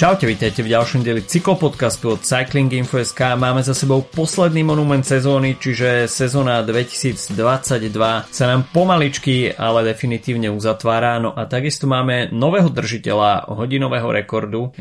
Čaute, vítajte v ďalšom dieli cyklopodcastu od Cycling Info.sk. Máme za sebou posledný monument sezóny, čiže sezóna 2022 sa nám pomaličky, ale definitívne uzatvára. No a takisto máme nového držiteľa hodinového rekordu.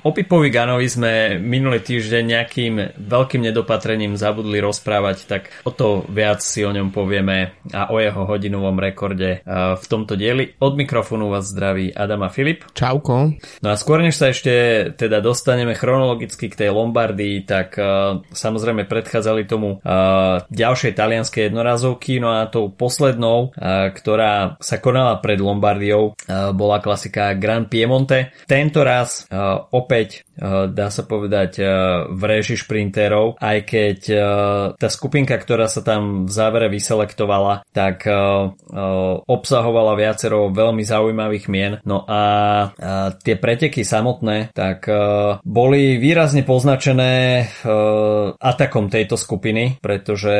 O Pipovi Ganovi sme minulý týždeň nejakým veľkým nedopatrením zabudli rozprávať, tak o to viac si o ňom povieme a o jeho hodinovom rekorde v tomto dieli. Od mikrofónu vás zdraví Adama Filip. Čauko. No a skôr než sa ešte teda dostaneme chronologicky k tej Lombardii, tak uh, samozrejme predchádzali tomu uh, ďalšie talianské jednorazovky, no a tou poslednou, uh, ktorá sa konala pred Lombardiou, uh, bola klasika Grand Piemonte. Tento raz uh, opäť dá sa povedať v reži šprinterov, aj keď tá skupinka, ktorá sa tam v závere vyselektovala, tak obsahovala viacero veľmi zaujímavých mien. No a tie preteky samotné, tak uh, boli výrazne poznačené uh, atakom tejto skupiny, pretože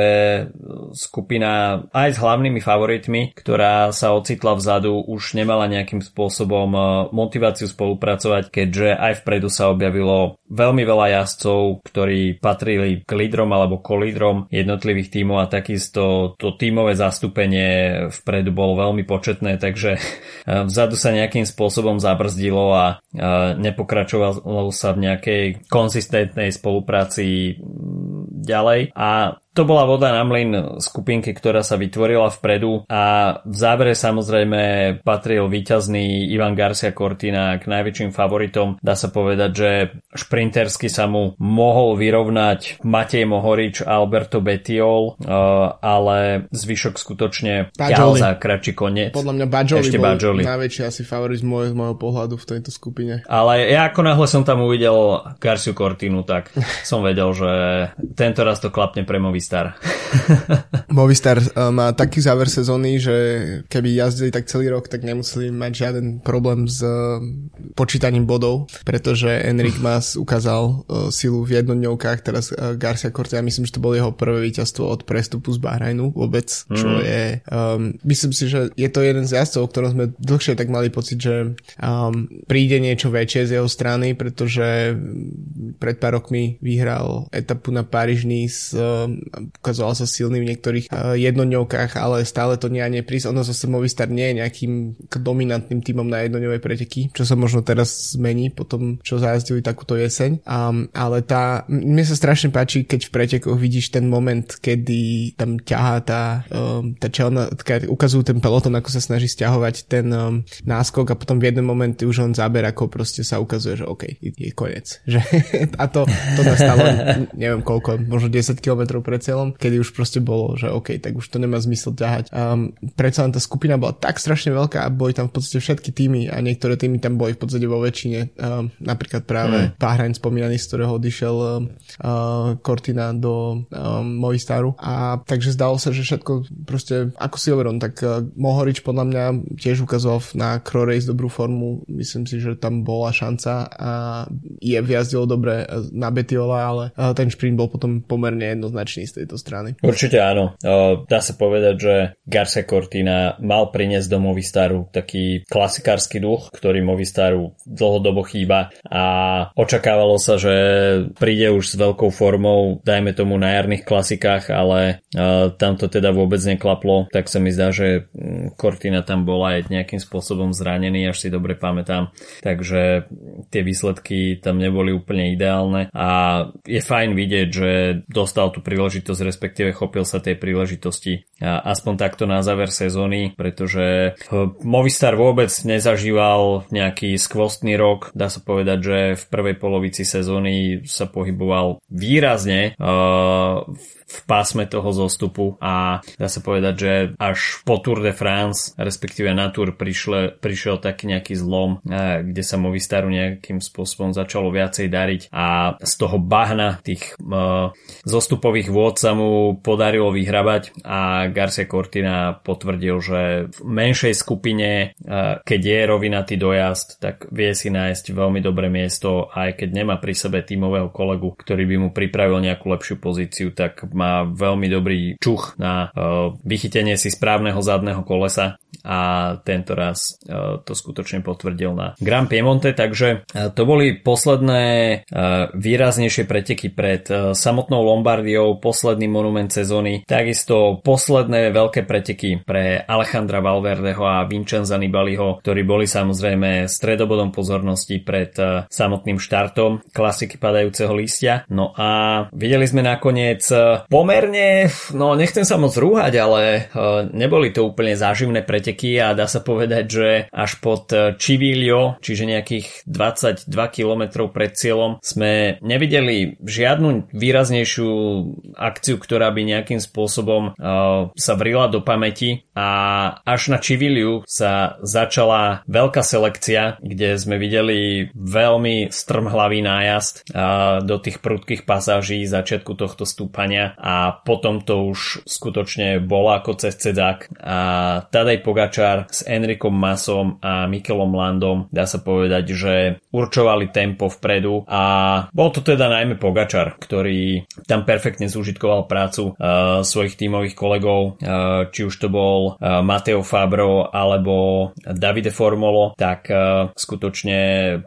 skupina aj s hlavnými favoritmi, ktorá sa ocitla vzadu, už nemala nejakým spôsobom motiváciu spolupracovať, keďže aj vpredu sa objavilo veľmi veľa jazdcov, ktorí patrili k lídrom alebo kolídrom jednotlivých tímov a takisto to tímové zastúpenie vpredu bolo veľmi početné, takže vzadu sa nejakým spôsobom zabrzdilo a nepokračovalo pokračovalo sa v nejakej konzistentnej spolupráci ďalej. A to bola voda na mlyn skupinky, ktorá sa vytvorila vpredu a v závere samozrejme patril víťazný Ivan Garcia Cortina k najväčším favoritom. Dá sa povedať, že šprintersky sa mu mohol vyrovnať Matej Mohorič a Alberto Betiol, uh, ale zvyšok skutočne ťahal za kratší koniec. Podľa mňa Bajoli Ešte bol Bajoli. najväčší asi favorit z môjho, z môjho pohľadu v tejto skupine. Ale ja ako náhle som tam uvidel Garciu Cortinu, tak som vedel, že tento raz to klapne pre Movistar. Movistar uh, má taký záver sezóny, že keby jazdili tak celý rok, tak nemuseli mať žiaden problém s uh, počítaním bodov, pretože Enric Mas ukázal uh, silu v jednodňovkách, teraz Garcia Corte, ja myslím, že to bolo jeho prvé víťazstvo od prestupu z Bahrajnu vôbec, čo mm. je, um, myslím si, že je to jeden z jazdcov, o ktorom sme dlhšie tak mali pocit, že um, príde niečo väčšie z jeho strany, pretože pred pár rokmi vyhral etapu na Paríž-Nice, um, ukazoval sa silný v niektorých uh, ale stále to nie a neprísť. Ono zase Movistar nie je nejakým dominantným týmom na jednodňové preteky, čo sa možno teraz zmení po tom, čo zajazdili takúto jeseň. Um, ale tá, mne sa strašne páči, keď v pretekoch vidíš ten moment, kedy tam ťahá tá, um, tá čelna, ukazujú ten peloton, ako sa snaží stiahovať ten um, náskok a potom v jeden moment už on záber, ako proste sa ukazuje, že OK, je koniec. Že, a to, to nastalo, neviem koľko, možno 10 km pred cieľom, kedy už proste bolo, že OK, tak už to nemá zmysel ťahať. Um, predsa len tá skupina bola tak strašne veľká a boli tam v podstate všetky týmy a niektoré týmy tam boli v podstate vo väčšine. Um, napríklad práve mm. Bahrain spomínaný, z ktorého odišiel um, uh, Cortina do um, Movistaru. A takže zdalo sa, že všetko proste ako Silveron, tak uh, Mohorič podľa mňa tiež ukazoval na Crow Race dobrú formu. Myslím si, že tam bola šanca a je vjazdilo dobre na Betiola, ale uh, ten šprint bol potom pomerne jednoznačný z tejto strany. Určite áno. Dá sa povedať, že Garcia Cortina mal priniesť do Movistaru taký klasikársky duch, ktorý Movistaru dlhodobo chýba a očakávalo sa, že príde už s veľkou formou, dajme tomu na jarných klasikách, ale tam to teda vôbec neklaplo, tak sa mi zdá, že mm, Cortina tam bola aj nejakým spôsobom zranený, až si dobre pamätám, takže tie výsledky tam neboli úplne ideálne a je fajn vidieť, že dostal tú príležitosť, respektíve chopil sa tej príležitosti aspoň takto na záver sezóny, pretože Movistar vôbec nezažíval nejaký skvostný rok. Dá sa povedať, že v prvej polovici sezóny sa pohyboval výrazne uh, v pásme toho zostupu a dá sa povedať, že až po Tour de France, respektíve na Tour prišle, prišiel taký nejaký zlom, kde sa Movistaru nejakým spôsobom začalo viacej dariť a z toho bahna tých uh, zostupových vôd sa mu podarilo vyhrabať a Garcia Cortina potvrdil, že v menšej skupine, uh, keď je rovinatý dojazd, tak vie si nájsť veľmi dobré miesto aj keď nemá pri sebe tímového kolegu, ktorý by mu pripravil nejakú lepšiu pozíciu, tak má veľmi dobrý čuch na uh, vychytenie si správneho zadného kolesa a tento raz to skutočne potvrdil na Grand Piemonte, takže to boli posledné výraznejšie preteky pred samotnou Lombardiou, posledný monument sezóny, takisto posledné veľké preteky pre Alejandra Valverdeho a Vincenza Nibaliho, ktorí boli samozrejme stredobodom pozornosti pred samotným štartom klasiky padajúceho listia. No a videli sme nakoniec pomerne, no nechcem sa moc rúhať, ale neboli to úplne záživné preteky a dá sa povedať, že až pod Civilio, čiže nejakých 22 km pred cieľom, sme nevideli žiadnu výraznejšiu akciu, ktorá by nejakým spôsobom uh, sa vrila do pamäti. A až na Civiliu sa začala veľká selekcia, kde sme videli veľmi strmhlavý nájazd uh, do tých prudkých pasáží začiatku tohto stúpania. A potom to už skutočne bolo ako cez cedzák. A Tadej Pogačar s Enrikom Masom a Mikelom Landom dá sa povedať, že určovali tempo vpredu a bol to teda najmä Pogačar, ktorý tam perfektne zúžitkoval prácu uh, svojich tímových kolegov, uh, či už to bol uh, Mateo Fabro alebo Davide Formolo, tak uh, skutočne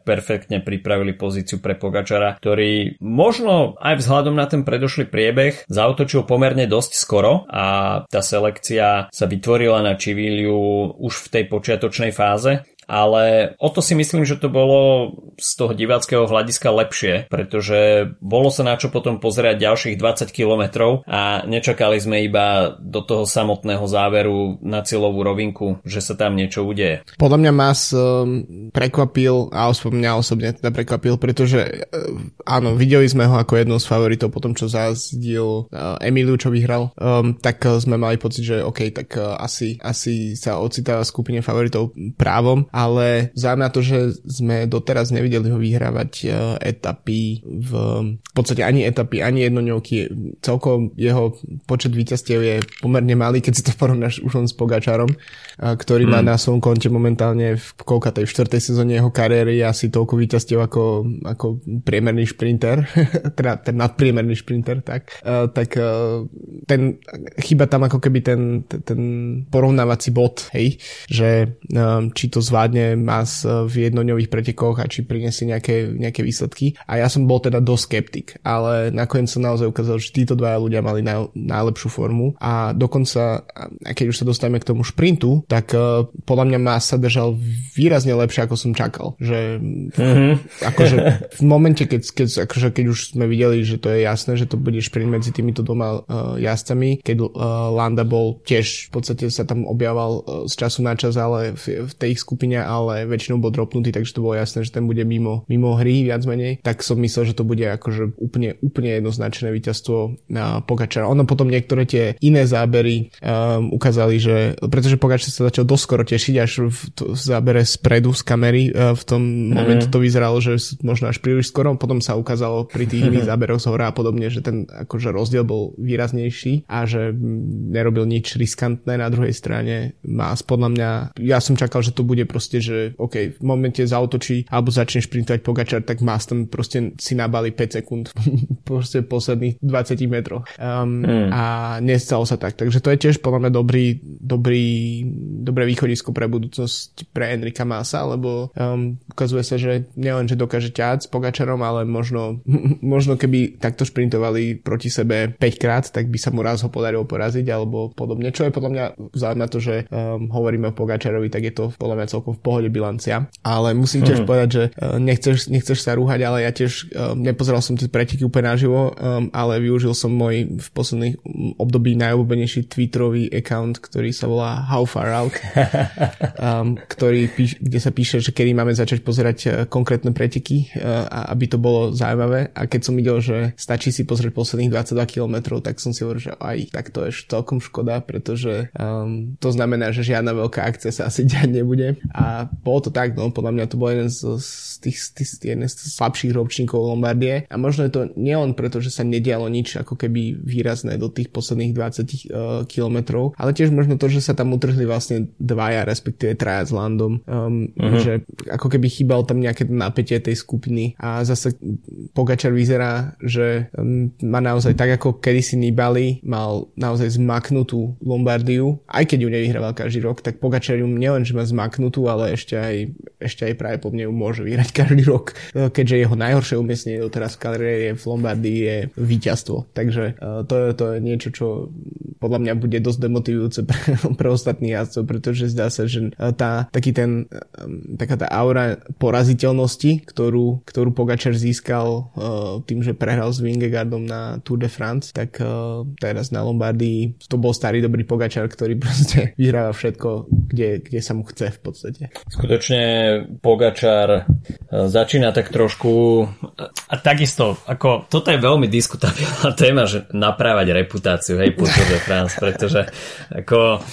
perfektne pripravili pozíciu pre Pogačara, ktorý možno aj vzhľadom na ten predošlý priebeh zautočil pomerne dosť skoro a tá selekcia sa vytvorila na Čiviliu už v tej počiatočnej fáze ale o to si myslím, že to bolo z toho diváckého hľadiska lepšie, pretože bolo sa na čo potom pozerať ďalších 20 kilometrov a nečakali sme iba do toho samotného záveru na cieľovú rovinku, že sa tam niečo udeje. Podľa mňa Mas um, prekvapil a mňa osobne teda prekvapil, pretože uh, áno, videli sme ho ako jednou z favoritov potom, čo zazdil Emiliu, čo vyhral, um, tak uh, sme mali pocit, že OK, tak uh, asi, asi sa ocitá v skupine favoritov právom ale zaujímavé to, že sme doteraz nevideli ho vyhrávať e, etapy v, v podstate ani etapy, ani jednoňovky. Celkom jeho počet víťazstiev je pomerne malý, keď si to porovnáš už len s Pogačarom, e, ktorý hmm. má na svojom konte momentálne v koľka tej štvrtej sezóne jeho kariéry asi toľko víťazstiev ako, ako priemerný šprinter, teda ten nadpriemerný šprinter, tak, uh, tak uh, ten, chyba tam ako keby ten, ten, ten porovnávací bod, hej, že um, či to zvládne zvládne Mas v jednoňových pretekoch a či prinesie nejaké, nejaké výsledky. A ja som bol teda dosť skeptik, ale nakoniec sa naozaj ukázalo, že títo dvaja ľudia mali naj, najlepšiu formu a dokonca, a keď už sa dostaneme k tomu šprintu, tak uh, podľa mňa Mas sa držal výrazne lepšie, ako som čakal. Že mm-hmm. akože v momente, keď, keď, akože keď už sme videli, že to je jasné, že to bude šprint medzi týmito dvoma uh, jazdcami, keď uh, Landa bol tiež v podstate sa tam objával uh, z času na čas, ale v, v tej skupine mňa, ale väčšinou bol dropnutý, takže to bolo jasné, že ten bude mimo, mimo hry viac menej, tak som myslel, že to bude akože úplne, úplne jednoznačné víťazstvo na Pogačara. Ono potom niektoré tie iné zábery um, ukázali, že pretože Pogačar sa začal doskoro tešiť až v, to, v zábere spredu z kamery, uh, v tom mm. momente to vyzeralo, že možno až príliš skoro, potom sa ukázalo pri tých iných záberoch z hora a podobne, že ten akože rozdiel bol výraznejší a že nerobil nič riskantné na druhej strane. Má podľa mňa, ja som čakal, že to bude proste proste, že OK, v momente zautočí alebo začne šprintovať Pogačar, tak Mas tam proste si nabali 5 sekúnd proste posledných 20 metroch. Um, mm. A nestalo sa tak. Takže to je tiež podľa mňa dobrý, dobrý, dobré východisko pre budúcnosť pre Enrika Masa, lebo um, ukazuje sa, že nielen, že dokáže ťať s Pogačarom, ale možno, možno keby takto šprintovali proti sebe 5 krát, tak by sa mu raz ho podarilo poraziť alebo podobne. Čo je podľa mňa zaujímavé to, že um, hovoríme o Pogačarovi, tak je to podľa mňa celkom v pohode bilancia. Ale musím tiež hmm. povedať, že uh, nechceš, nechceš sa rúhať, ale ja tiež uh, nepozeral som tie preteky úplne naživo, um, ale využil som môj v posledných období najobľúbenejší Twitterový account, ktorý sa volá How Far Out, um, ktorý píš, kde sa píše, že kedy máme začať pozerať konkrétne preteky, uh, aby to bolo zaujímavé. A keď som videl, že stačí si pozrieť posledných 22 km, tak som si hovoril, že aj tak to je celkom škoda, pretože um, to znamená, že žiadna veľká akcia sa asi ďať nebude A bolo to tak, no podľa mňa to bol jeden z, z tých, z tých, jeden z slabších ročníkov Lombardie. A možno je to nielen preto, že sa nedialo nič ako keby výrazné do tých posledných 20 uh, kilometrov, ale tiež možno to, že sa tam utrhli vlastne dvaja, respektíve traja s Landom. Um, uh-huh. Že ako keby chýbal tam nejaké napätie tej skupiny. A zase Pogačar vyzerá, že um, má naozaj tak ako kedysi Nibali mal naozaj zmaknutú Lombardiu, aj keď ju nevyhrával každý rok, tak Pogačar ju nielen, že má zmaknutú, ale ešte aj, ešte aj práve pod ňou môže vyhrať každý rok, keďže jeho najhoršie umiestnenie doteraz v kariére v Lombardii je víťazstvo. Takže uh, to, je, to je niečo, čo podľa mňa bude dosť demotivujúce pre, pre ostatných jazdcov, pretože zdá sa, že uh, tá, taký ten, taká tá aura poraziteľnosti, ktorú, ktorú Pogačar získal tým, že prehral s Vingegaardom na Tour de France, tak teraz na Lombardii to bol starý dobrý Pogačar, ktorý proste vyhráva všetko, kde, kde sa mu chce v podstate. Skutočne Pogačar e, začína tak trošku a takisto, ako toto je veľmi diskutabilná téma, že naprávať reputáciu, hej, po Tour de France, pretože ako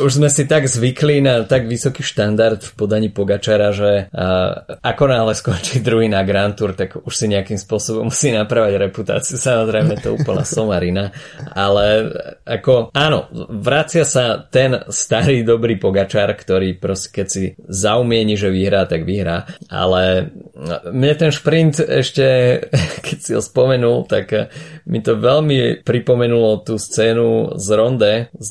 už sme si tak zvykli na tak vysoký štandard v podaní Pogačara, že a, ako náhle skončí druhý na Grand Tour, tak už si nejakým spôsobom musí napravať reputáciu. Samozrejme to úplná somarina, ale ako áno, vracia sa ten starý dobrý Pogačar, ktorý proste keď si zaumieni, že vyhrá, tak vyhrá. Ale mne ten šprint ešte, keď si ho spomenul, tak mi to veľmi pripomenulo tú scénu z Ronde z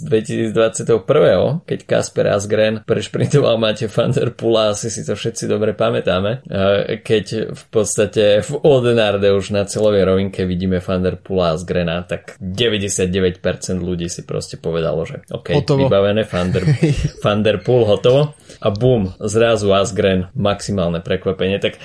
2021, keď Kasper Asgren prešprintoval Mate van der Pula, asi si to všetci dobre pamätáme, keď v podstate v Odenarde už na celovej rovinke vidíme van der Pula Asgrena, tak 99% ľudí si proste povedalo, že OK, hotovo. vybavené van der, van der Poel hotovo a bum, zrazu Asgren, maximálne prekvapenie. Tak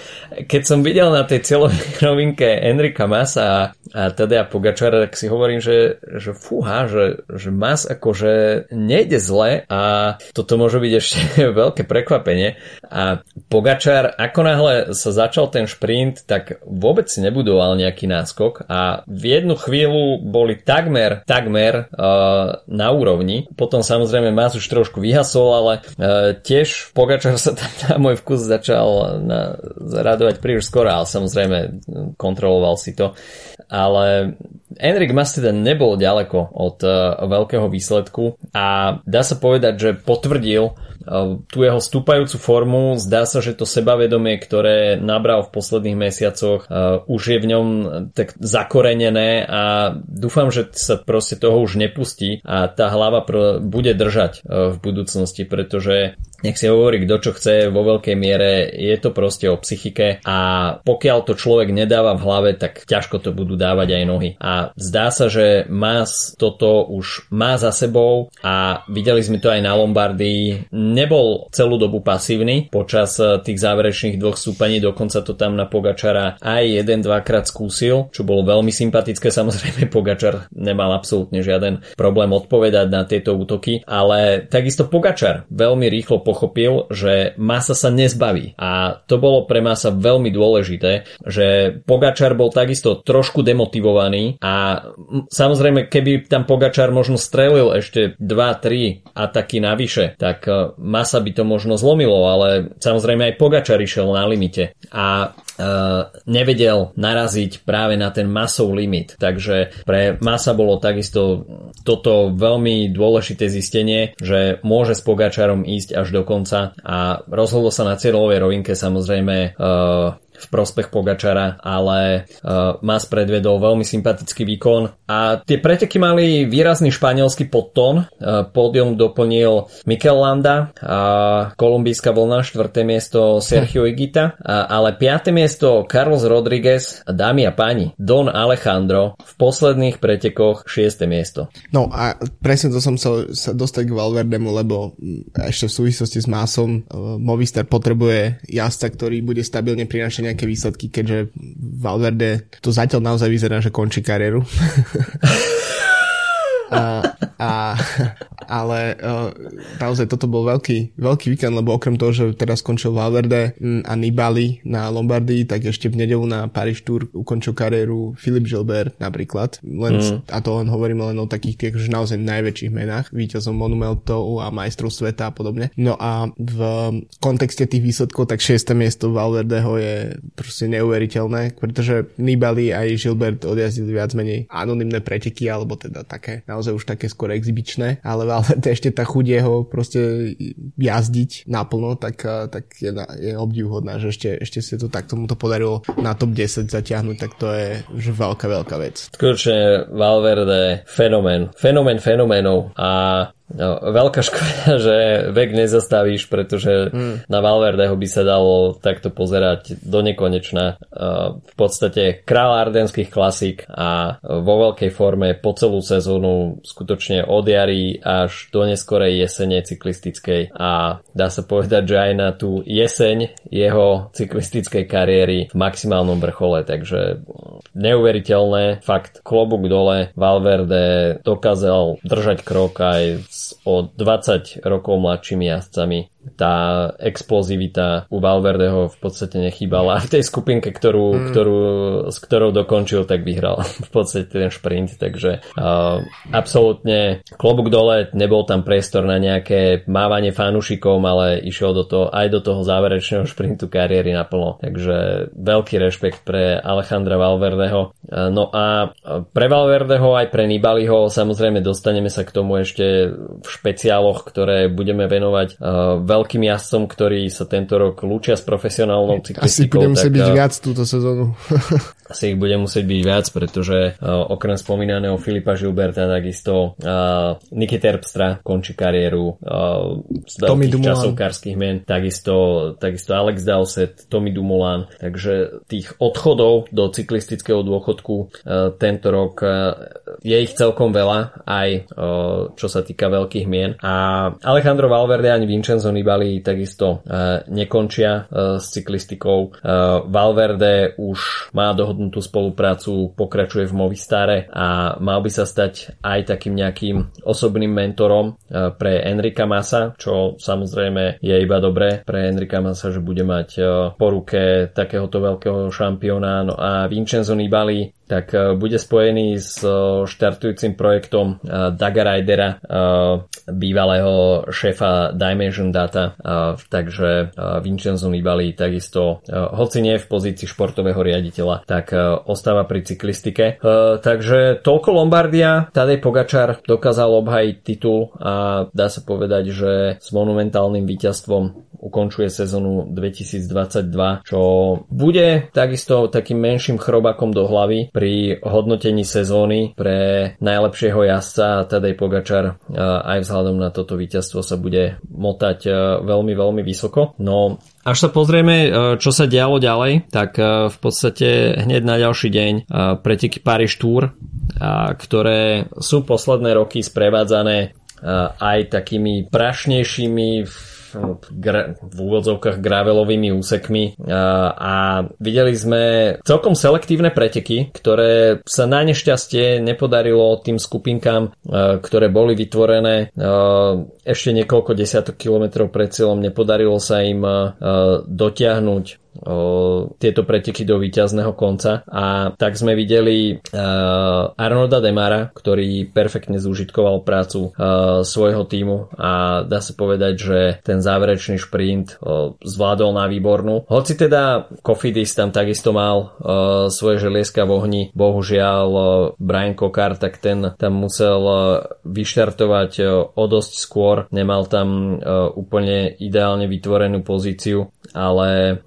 keď som videl na tej celovej rovinke Enrika Masa a, a teda Pogačara, tak si hovorím, že, že fúha, že, že Mas akože nejde zle a toto môže byť ešte veľké prekvapenie. A Pogačar, ako náhle sa začal ten šprint, tak vôbec nebudoval nejaký náskok a v jednu chvíľu boli takmer, takmer uh, na úrovni. Potom samozrejme Mas už trošku vyhasol, ale uh, tiež Pogačar sa tam na môj vkus začal na, radovať príliš skoro, ale samozrejme kontroloval si to. Ale Enrik Mas teda nebol ďaleko od uh, veľkého výsledku a dá sa povedať, že potvrdil uh, tú jeho stúpajúcu formu. Zdá sa, že to sebavedomie, ktoré nabral v posledných mesiacoch, uh, už je v ňom tak zakorenené a dúfam, že sa proste toho už nepustí a tá hlava bude držať v budúcnosti, pretože nech si hovorí kto čo chce vo veľkej miere, je to proste o psychike a pokiaľ to človek nedáva v hlave, tak ťažko to budú dávať aj nohy. A zdá sa, že Mas toto už má za sebou a videli sme to aj na Lombardii. Nebol celú dobu pasívny počas eh, tých záverečných dvoch súpaní, dokonca to tam na Pogačara aj jeden, dvakrát skúsil, čo bolo veľmi sympatické. Samozrejme Pogačar nemal absolútne žiaden problém odpovedať na tieto útoky, ale takisto Pogačar veľmi rýchlo po pochopil, že Masa sa nezbaví. A to bolo pre Masa veľmi dôležité, že Pogačar bol takisto trošku demotivovaný a samozrejme, keby tam Pogačar možno strelil ešte 2-3 ataky navyše, tak e, Masa by to možno zlomilo, ale samozrejme aj Pogačar išiel na limite. A Uh, nevedel naraziť práve na ten masov limit. Takže pre Masa bolo takisto toto veľmi dôležité zistenie, že môže s Pogačarom ísť až do konca a rozhodlo sa na cieľovej rovinke samozrejme uh, v prospech Pogačara, ale uh, Mas predvedol veľmi sympatický výkon a tie preteky mali výrazný španielský podtón. Uh, pódium doplnil Mikel Landa a kolumbijská vlna, štvrté miesto Sergio Igita, a, ale piaté miesto Carlos Rodriguez dámy a páni Don Alejandro v posledných pretekoch šiesté miesto. No a presne to som sa, sa dostať k Valverdemu, lebo ešte v súvislosti s Másom uh, Movistar potrebuje jazdca, ktorý bude stabilne prinašať nejaké výsledky, keďže Valverde to zatiaľ naozaj vyzerá, že končí kariéru. a, A, ale uh, naozaj toto bol veľký, veľký víkend, lebo okrem toho, že teraz skončil Valverde a Nibali na Lombardii, tak ešte v nedelu na Paris Tour ukončil kariéru Filip Gilbert napríklad. Len, mm. A to len hovoríme len o takých tých že naozaj najväčších menách, víťazom monumentov a majstrov sveta a podobne. No a v kontexte tých výsledkov, tak 6. miesto Valverdeho je proste neuveriteľné, pretože Nibali aj Gilbert odjazdili viac menej anonimné preteky, alebo teda také, naozaj už také skôr exibičné, ale Valverde ešte tá chuť jeho proste jazdiť naplno, tak, tak je, je obdivhodná, že ešte, ešte si to tak tomu to podarilo na top 10 zatiahnuť, tak to je že veľká, veľká vec. Skutočne Valverde fenomén, fenomén fenoménov a No, veľká škoda, že vek nezastavíš, pretože hmm. na Valverdeho by sa dalo takto pozerať do nekonečna. V podstate král ardenských klasík a vo veľkej forme po celú sezónu skutočne od jary až do neskorej jesene cyklistickej a dá sa povedať, že aj na tú jeseň jeho cyklistickej kariéry v maximálnom vrchole, takže neuveriteľné, fakt klobúk dole, Valverde dokázal držať krok aj s o 20 rokov mladšími jazdcami tá explozivita u Valverdeho v podstate nechýbala. A v tej skupinke, ktorú, mm. ktorú, s ktorou dokončil, tak vyhral v podstate ten šprint, takže uh, absolútne klobúk dole, nebol tam priestor na nejaké mávanie fanúšikom, ale išiel do toho, aj do toho záverečného šprintu kariéry naplno. Takže veľký rešpekt pre Alejandra Valverdeho. Uh, no a pre Valverdeho aj pre Nibaliho samozrejme dostaneme sa k tomu ešte v špeciáloch, ktoré budeme venovať uh, veľkým jazdcom, ktorí sa tento rok lúčia s profesionálnou cyklistikou. Asi bude musieť byť viac túto sezónu. asi ich bude musieť byť viac, pretože uh, okrem spomínaného Filipa Žilberta takisto uh, Niky Terpstra končí kariéru uh, z veľkých časovkárskych men, takisto, takisto Alex Dowsett, Tommy Dumoulin, takže tých odchodov do cyklistického dôchodku uh, tento rok uh, je ich celkom veľa, aj uh, čo sa týka veľkých mien a Alejandro Valverde ani Vincenzo Nibali takisto uh, nekončia uh, s cyklistikou. Uh, Valverde už má dohodnutú spoluprácu, pokračuje v Movistare a mal by sa stať aj takým nejakým osobným mentorom pre Enrika Masa, čo samozrejme je iba dobré pre Enrika Masa, že bude mať po ruke takéhoto veľkého šampióna. No a Vincenzo Nibali tak uh, bude spojený s uh, štartujúcim projektom uh, Daga Rydera, bývalého šéfa Dimension Data, takže Vincenzo Nibali takisto, hoci nie v pozícii športového riaditeľa, tak ostáva pri cyklistike. Takže toľko Lombardia, Tadej Pogačar dokázal obhajiť titul a dá sa povedať, že s monumentálnym víťazstvom ukončuje sezónu 2022, čo bude takisto takým menším chrobakom do hlavy pri hodnotení sezóny pre najlepšieho jazdca Tadej Pogačar aj vzhľadom na toto víťazstvo sa bude motať veľmi, veľmi vysoko. No až sa pozrieme, čo sa dialo ďalej, tak v podstate hneď na ďalší deň preteky Paris Tour, ktoré sú posledné roky sprevádzané aj takými prašnejšími v úvodzovkách gravelovými úsekmi. A videli sme celkom selektívne preteky, ktoré sa na nešťastie nepodarilo tým skupinkám, ktoré boli vytvorené ešte niekoľko desiatok kilometrov pred cieľom, nepodarilo sa im dotiahnuť tieto preteky do víťazného konca. A tak sme videli Arnolda Demara, ktorý perfektne zúžitkoval prácu svojho týmu. A dá sa povedať, že ten záverečný šprint zvládol na výbornú. Hoci teda Kofidis tam takisto mal svoje želieska v ohni, bohužiaľ Brian Kokar, tak ten tam musel vyštartovať o dosť skôr, nemal tam úplne ideálne vytvorenú pozíciu, ale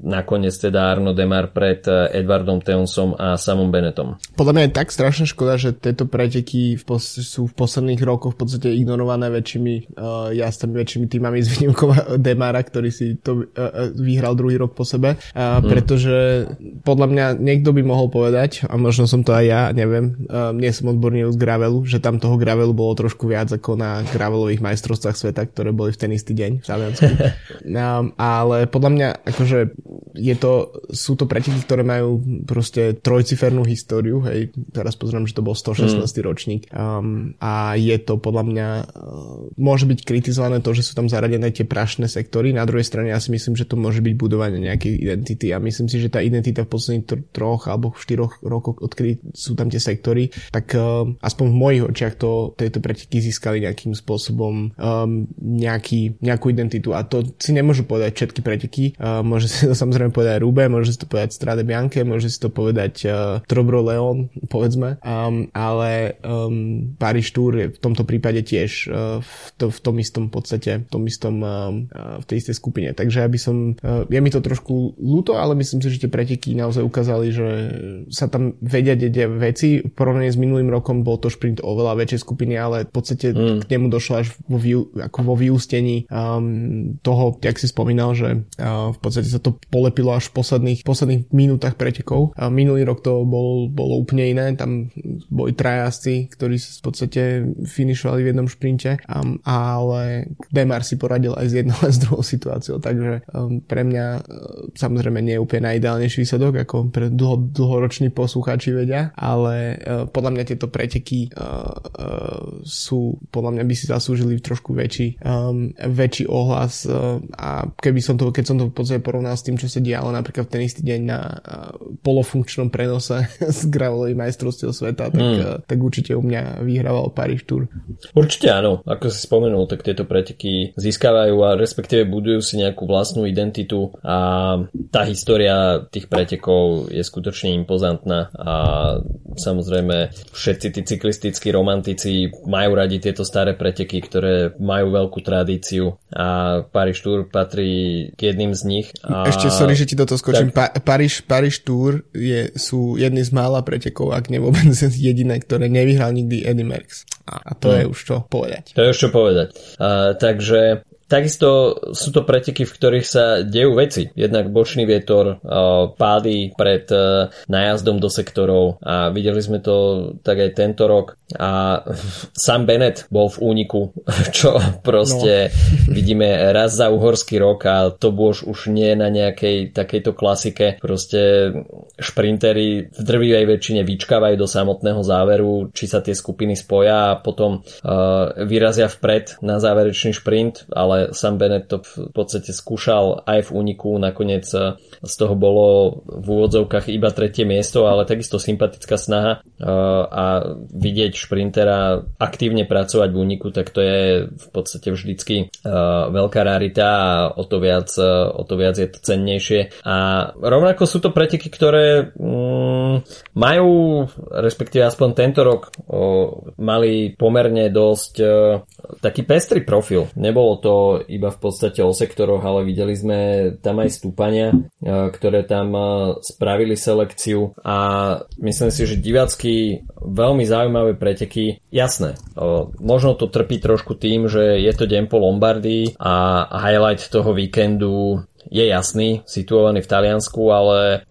nakoniec teda Arno Demar pred eh, Edwardom Teunsom a samom Benetom. Podľa mňa je tak strašne škoda, že tieto preteky v pos- sú v posledných rokoch v podstate ignorované väčšími uh, jazdcami, väčšími týmami z výnimkou Demara, ktorý si to uh, vyhral druhý rok po sebe, uh, hmm. pretože podľa mňa niekto by mohol povedať, a možno som to aj ja, neviem, uh, nie som odborný z gravelu, že tam toho gravelu bolo trošku viac ako na gravelových majstrovstvách sveta, ktoré boli v ten istý deň v Taliansku. um, ale podľa mňa akože je to, sú to preteky, ktoré majú proste trojcifernú históriu, hej, teraz pozriem, že to bol 116. Mm. ročník um, a je to podľa mňa uh, môže byť kritizované to, že sú tam zaradené tie prašné sektory, na druhej strane ja si myslím, že to môže byť budovanie nejakej identity a myslím si, že tá identita v posledných tr- troch alebo štyroch rokoch, odkedy sú tam tie sektory, tak uh, aspoň v mojich očiach to, tieto preteky získali nejakým spôsobom um, nejaký, nejakú identitu a to si nemôžu povedať všetky preteky, uh, môže si to samozrejme povedať Rube, môže si to povedať Strade Bianche, môže si to povedať uh, Trobro Leon, povedzme, um, ale um, Paris Tour je v tomto prípade tiež uh, v, to, v tom istom podstate, v tom istom uh, v tej istej skupine. Takže aby som, uh, je mi to trošku ľúto, ale myslím si, že tie preteky naozaj ukázali, že sa tam vedia dedia veci. V porovnaní s minulým rokom bol to šprint oveľa väčšej skupiny, ale v podstate mm. k nemu došlo až vo, vý, ako vo vyústení um, toho, jak si spomínal, že v podstate sa to polepilo až v posledných, posledných minútach pretekov. Minulý rok to bol, bolo úplne iné, tam boli trajasci, ktorí v podstate finišovali v jednom šprinte, ale Demar si poradil aj s jednou aj s druhou situáciou, takže um, pre mňa uh, samozrejme nie je úplne najideálnejší výsledok, ako pre dlho, dlhoroční poslucháči vedia, ale uh, podľa mňa tieto preteky uh, sú, podľa mňa by si zaslúžili trošku väčší, um, väčší ohlas a keby som to, keď som to v podstate porovnal s tým, čo sa dialo napríklad v ten istý deň na uh, polofunkčnom prenose z gravelových majstrovstiev sveta, tak, mm. uh, tak určite u mňa vyhrával Paríž Tour. Určite áno, ako si spomenul, tak tieto preteky získavajú a respektíve budujú si nejakú vlastnú identitu a tá história tých pretekov je skutočne impozantná a samozrejme všetci tí cyklistickí romantici majú radi tieto staré preteky, ktoré majú veľkú tradíciu a Paríž Tour patrí k jedným z nich. A... Ešte sorry, že ti do toho skočím. Tak... Pa- Paríž, Paríž Tour je, sú jedny z mála pretekov, ak ne vôbec jediné, ktoré nevyhral nikdy Eddie Merckx. A, to hmm. je už čo povedať. To je už čo povedať. Uh, takže Takisto sú to preteky, v ktorých sa dejú veci. Jednak bočný vietor, pády pred nájazdom do sektorov a videli sme to tak aj tento rok. A Sam Bennett bol v úniku, čo proste no. vidíme raz za uhorský rok a to už, už nie na nejakej takejto klasike. Proste šprintery v drvivej väčšine vyčkávajú do samotného záveru, či sa tie skupiny spoja a potom uh, vyrazia vpred na záverečný šprint, ale ale Sam Bennett to v podstate skúšal aj v úniku, nakoniec eh, z toho bolo v úvodzovkách iba tretie miesto, ale takisto sympatická snaha eh, a vidieť šprintera aktívne pracovať v úniku, tak to je v podstate vždycky eh, veľká rarita a o to viac, o to viac je to cennejšie. A rovnako sú to preteky, ktoré mm, majú, respektíve aspoň tento rok, mali pomerne dosť taký pestrý profil. Nebolo to iba v podstate o sektoroch, ale videli sme tam aj stúpania, e, ktoré tam e, spravili selekciu a myslím si, že divácky veľmi zaujímavé preteky. Jasné, e, možno to trpí trošku tým, že je to deň po Lombardii a highlight toho víkendu je jasný, situovaný v Taliansku, ale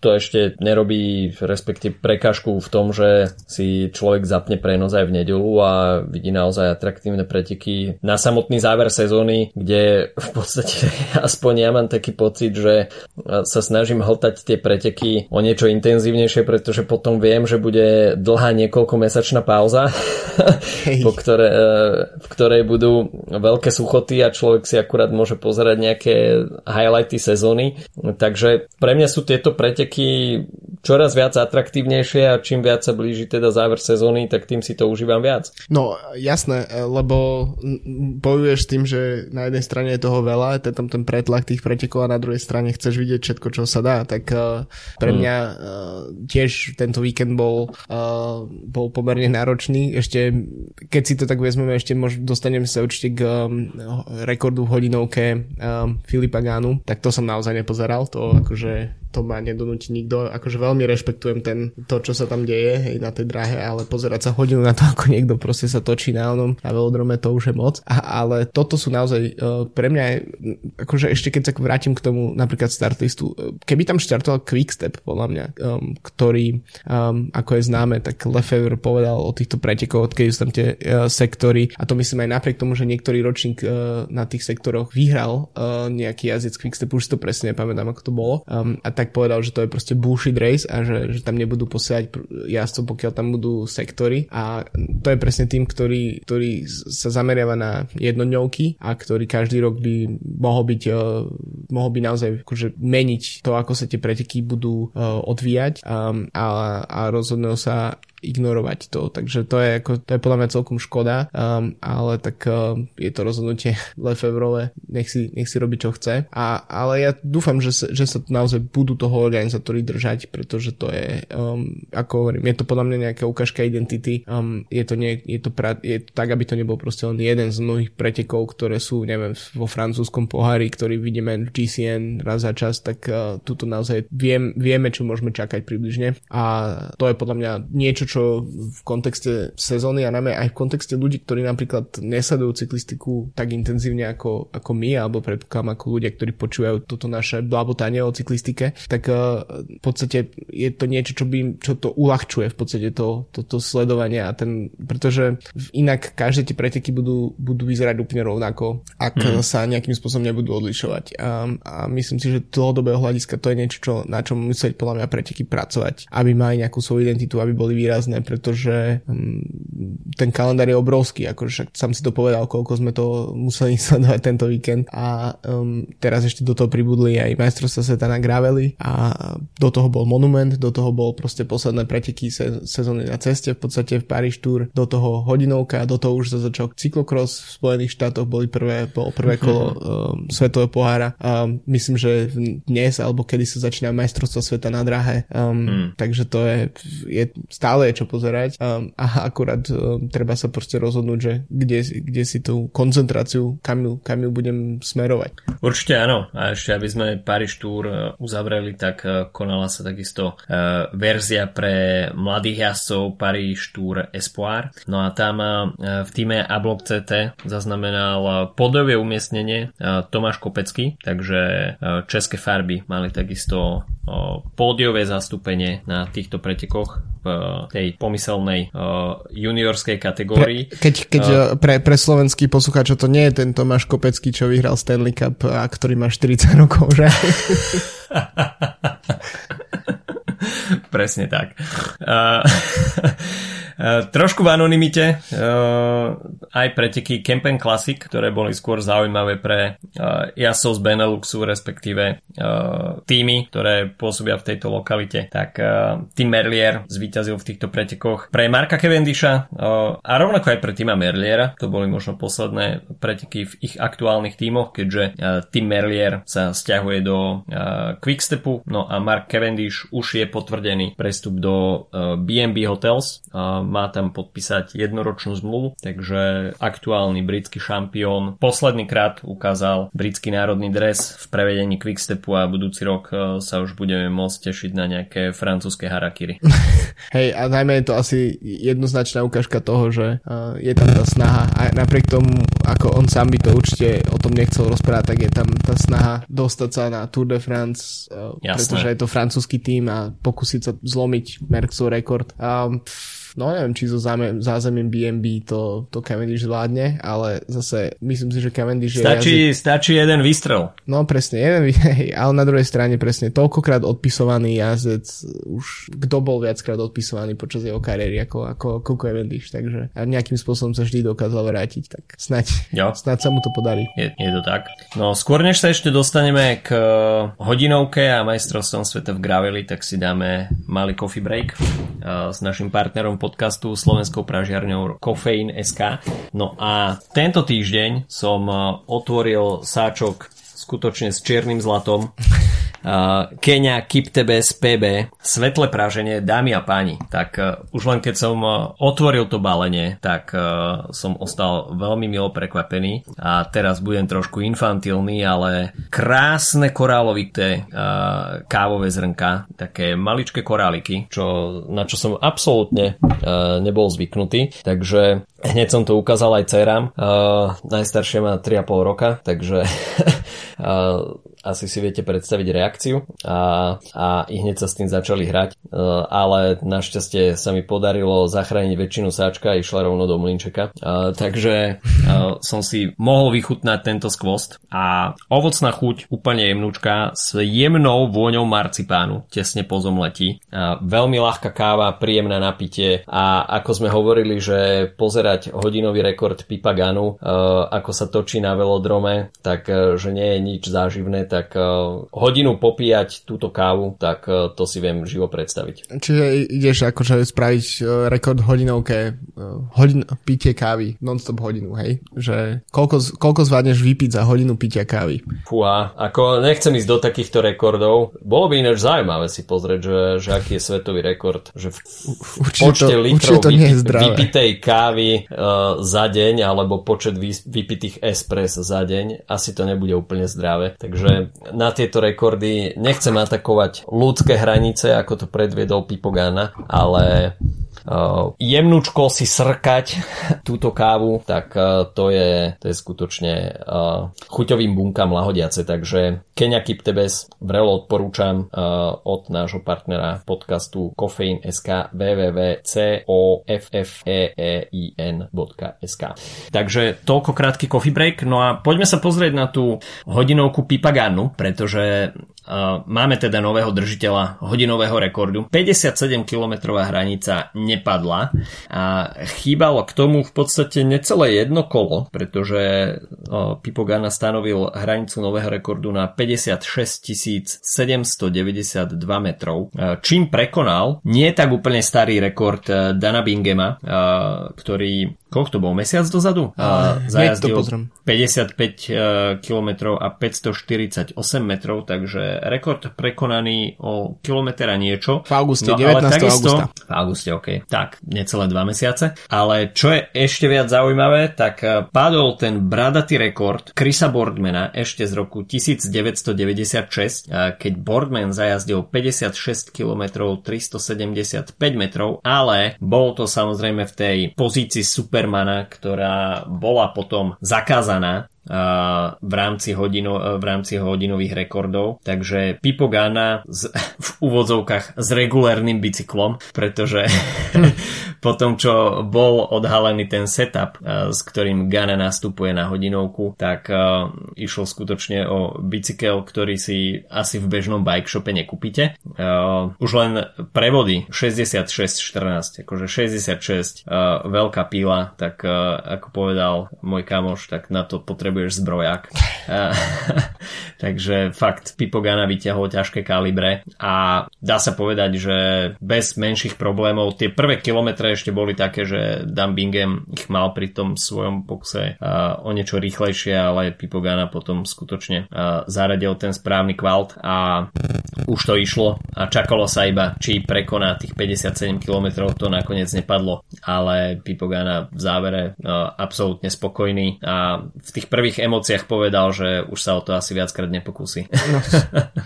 to ešte nerobí respektíve prekažku v tom, že si človek zapne prenos aj v nedelu a vidí naozaj atraktívne preteky. Na samotný záver sezóny, kde v podstate aspoň ja mám taký pocit, že sa snažím hltať tie preteky o niečo intenzívnejšie, pretože potom viem, že bude dlhá niekoľkomesačná pauza, po ktoré, e, v ktorej budú veľké suchoty a človek si akurát môže pozerať nejaké highlighty sezóny. Takže pre mňa sú tieto preteky čoraz viac atraktívnejšie a čím viac sa blíži teda záver sezóny, tak tým si to užívam viac. No jasné, lebo bojuješ tým, že na jednej strane je toho veľa, je tam ten pretlak tých pretekov a na druhej strane chceš vidieť všetko, čo sa dá, tak uh, pre hmm. mňa uh, tiež tento víkend bol, uh, bol pomerne náročný. Ešte, keď si to tak vezmeme, ešte mož, dostaneme sa určite k rekordu v hodinovke Filipa Gánu, tak to som naozaj nepozeral, to akože to ma rozhodnúť nikto. Akože veľmi rešpektujem ten, to, čo sa tam deje hej, na tej drahe, ale pozerať sa hodinu na to, ako niekto proste sa točí na onom na velodrome, to už je moc. A, ale toto sú naozaj uh, pre mňa, je, akože ešte keď sa vrátim k tomu napríklad startlistu, keby tam štartoval Quickstep, podľa mňa, um, ktorý, um, ako je známe, tak Lefebvre povedal o týchto pretekoch, odkedy sú tam tie uh, sektory a to myslím aj napriek tomu, že niektorý ročník uh, na tých sektoroch vyhral uh, nejaký jazdec Quickstep, už si to presne nepamätám, ako to bolo. Um, a tak povedal, že to je proste bullshit race a že, že tam nebudú posielať jazdcov, pokiaľ tam budú sektory. A to je presne tým, ktorý, ktorý sa zameriava na jednodňovky a ktorý každý rok by mohol byť, uh, mohol by naozaj akože meniť to, ako sa tie preteky budú uh, odvíjať um, a, a rozhodnú sa ignorovať to. Takže to je, ako, to je podľa mňa celkom škoda, um, ale tak uh, je to rozhodnutie Lefevrové, nech si, nech si robí čo chce. A, ale ja dúfam, že sa, že sa naozaj budú toho organizátori držať, pretože to je, um, ako hovorím, je to podľa mňa nejaká ukážka identity. Um, je, to nie, je, to pra, je to tak, aby to nebol proste len jeden z mnohých pretekov, ktoré sú, neviem, vo francúzskom pohári, ktorý vidíme v GCN raz za čas, tak uh, tuto naozaj viem, vieme, čo môžeme čakať približne. A to je podľa mňa niečo, čo v kontexte sezóny a najmä aj v kontexte ľudí, ktorí napríklad nesledujú cyklistiku tak intenzívne ako, ako my, alebo predpokladám ako ľudia, ktorí počúvajú toto naše blabotanie o cyklistike, tak uh, v podstate je to niečo, čo, by, čo to uľahčuje v podstate to, to, to sledovanie a ten, pretože inak každé tie preteky budú, budú vyzerať úplne rovnako, ak mm. sa nejakým spôsobom nebudú odlišovať. A, a myslím si, že dlhodobého hľadiska to je niečo, čo, na čom musieť podľa mňa preteky pracovať, aby mali nejakú svoju identitu, aby boli výrazné výrazné, pretože um, ten kalendár je obrovský, akože sám si to povedal, koľko sme to museli sledovať tento víkend. A um, teraz ešte do toho pribudli aj majstrovstvá sveta na Graveli a do toho bol monument, do toho bol proste posledné preteky se, sezóny na ceste, v podstate v Paríž Tour, do toho hodinovka, do toho už sa začal cyklokros v Spojených štátoch, boli prvé, bolo prvé kolo um, svetového pohára. A myslím, že dnes alebo kedy sa začína majstrovstvo sveta na drahe, um, mm. takže to je, je stále je čo pozerať um, a akurát um, treba sa proste rozhodnúť, že kde, kde si tú koncentráciu, kam ju, kam ju budem smerovať. Určite áno. A ešte aby sme Paríž Tour uh, uzavreli, tak uh, konala sa takisto uh, verzia pre mladých jazdcov Paríž Tour Espoir. No a tam uh, v týme Ablok CT zaznamenal podové umiestnenie uh, Tomáš Kopecký, takže české farby mali takisto pódiové zastúpenie na týchto pretekoch v tej pomyselnej juniorskej kategórii. Pre, keď keď pre, pre slovenský poslucháč to nie je ten Tomáš Kopecký, čo vyhral Stanley Cup a ktorý má 40 rokov, že? Presne tak. Trošku v anonimite uh, aj preteky Campen Classic, ktoré boli skôr zaujímavé pre jasov z Beneluxu, respektíve uh, týmy, ktoré pôsobia v tejto lokalite. Tak uh, Tim Merlier zvíťazil v týchto pretekoch pre Marka Cavendisha a rovnako aj pre Tima Merliera. To boli možno posledné preteky v ich aktuálnych tímoch, keďže uh, Tim Merlier sa stiahuje do uh, Quickstepu, no a Mark Cavendish už je potvrdený prestup do uh, BNB Hotels. Uh, má tam podpísať jednoročnú zmluvu, takže aktuálny britský šampión posledný krát ukázal britský národný dres v prevedení Quickstepu a budúci rok e, sa už budeme môcť tešiť na nejaké francúzske harakiri. Hej, a najmä je to asi jednoznačná ukážka toho, že je tam tá snaha a napriek tomu, ako on sám by to určite o tom nechcel rozprávať, tak je tam tá snaha dostať sa na Tour de France, uh, pretože je to francúzsky tým a pokúsiť sa zlomiť Merckxov rekord. Um, No neviem, či so zázemím BNB to, to Cavendish zvládne, ale zase myslím si, že Cavendish stačí, je... Jazyk... Stačí jeden výstrel. No presne, jeden ale na druhej strane presne toľkokrát odpisovaný jazdec, už kto bol viackrát odpisovaný počas jeho kariéry ako, ako, ako Cavendish, takže a nejakým spôsobom sa vždy dokázal vrátiť, tak snaď, jo. snaď sa mu to podarí. Je, je to tak. No skôr než sa ešte dostaneme k hodinovke a majstrovstvom sveta v Graveli, tak si dáme malý coffee break s našim partnerom podcastu slovenskou pražiarňou SK. No a tento týždeň som e, otvoril sáčok skutočne s čiernym zlatom Kenia Kiptebes PB, svetle práženie, dámy a páni. Tak uh, už len keď som uh, otvoril to balenie, tak uh, som ostal veľmi milo prekvapený. A teraz budem trošku infantilný, ale krásne korálovité uh, kávové zrnka, také maličké koráliky, čo, na čo som absolútne uh, nebol zvyknutý, takže hneď som to ukázal aj dcerám. Uh, najstaršia má 3,5 roka, takže uh, asi si viete predstaviť reakciu a, a i hneď sa s tým začali hrať, e, ale našťastie sa mi podarilo zachrániť väčšinu sáčka a išla rovno do mlinčeka. E, takže e, som si mohol vychutnať tento skvost a ovocná chuť úplne jemnúčka s jemnou vôňou marcipánu tesne po zomletí. Veľmi ľahká káva, príjemné napitie a ako sme hovorili, že pozerať hodinový rekord Pipaganu, ako sa točí na velodrome, tak že nie je nič záživné, tak uh, hodinu popíjať túto kávu, tak to si viem živo predstaviť. Čiže ideš akože spraviť rekord hodinovke, hodin, pitie kávy, non-stop hodinu, hej? Že koľko, koľko zvládneš vypiť za hodinu pitia kávy? Fúha, ako nechcem ísť do takýchto rekordov. Bolo by ináč zaujímavé si pozrieť, že, že aký je svetový rekord, že v, v počte to, litrov to vypi, vypitej kávy uh, za deň alebo počet vy, vypitých espres za deň, asi to nebude úplne zdravé. Takže na tieto rekordy nechcem atakovať ľudské hranice, ako to predviedol Pipogana, ale jemnúčko si srkať túto kávu, tak uh, to, je, to je skutočne uh, chuťovým bunkám lahodiace, takže Kenia Kiptebes vrelo odporúčam od nášho partnera podcastu Kofeín.sk www.coffeein.sk Takže toľko krátky coffee break, no a poďme sa pozrieť na tú hodinovku Pipaganu, pretože máme teda nového držiteľa hodinového rekordu. 57 km hranica nepadla a chýbalo k tomu v podstate necelé jedno kolo, pretože Pipo Gana stanovil hranicu nového rekordu na 56 792 metrov, čím prekonal nie tak úplne starý rekord Dana Bingema, ktorý koľko to bol, mesiac dozadu? Uh, zajazdil 55 km a 548 metrov, takže rekord prekonaný o kilometr a niečo. V auguste, no, 19. takisto, augusta. V auguste, ok. Tak, necelé dva mesiace. Ale čo je ešte viac zaujímavé, tak eh, padol ten bradatý rekord Chrisa Boardmana ešte z roku 1996, eh, keď Boardman zajazdil 56 km 375 metrov, ale bol to samozrejme v tej pozícii Supermana, ktorá bola potom zakázaná v rámci, hodino, v rámci hodinových rekordov. Takže Pipo Gana z, v úvodzovkách s regulérnym bicyklom, pretože po tom, čo bol odhalený ten setup, s ktorým Gana nastupuje na hodinovku, tak išlo skutočne o bicykel, ktorý si asi v bežnom bike shope nekúpite. Už len prevody 66-14, akože 66 uh, veľká píla, tak ako povedal môj kamoš, tak na to potrebuje potrebuješ zbrojak. Takže fakt Pipogana vyťahol ťažké kalibre a dá sa povedať, že bez menších problémov tie prvé kilometre ešte boli také, že Dan Bingham ich mal pri tom svojom pokuse o niečo rýchlejšie, ale Pipogana potom skutočne zaradil ten správny kvalt a už to išlo a čakalo sa iba, či prekoná tých 57 km, to nakoniec nepadlo, ale Pipogana v závere absolútne spokojný a v tých prvých emóciách povedal, že už sa o to asi viackrát nepokúsi. No,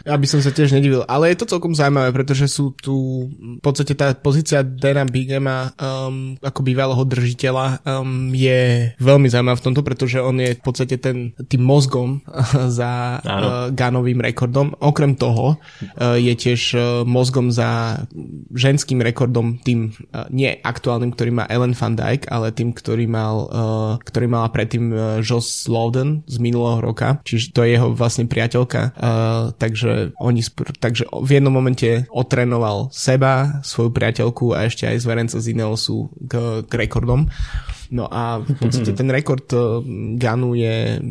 ja by som sa tiež nedivil, ale je to celkom zaujímavé, pretože sú tu v podstate tá pozícia Dana Bigema um, ako bývalého držiteľa um, je veľmi zaujímavá v tomto, pretože on je v podstate ten, tým mozgom za uh, Ganovým rekordom. Okrem toho uh, je tiež uh, mozgom za ženským rekordom tým uh, nie aktuálnym, ktorý má Ellen van Dijk, ale tým, ktorý mal ktorý mala predtým Joss Lowden z minulého roka, čiže to je jeho vlastne priateľka, takže oni takže v jednom momente otrenoval seba, svoju priateľku a ešte aj zverenca z Ineosu k, k rekordom. No a v podstate ten rekord Ganu je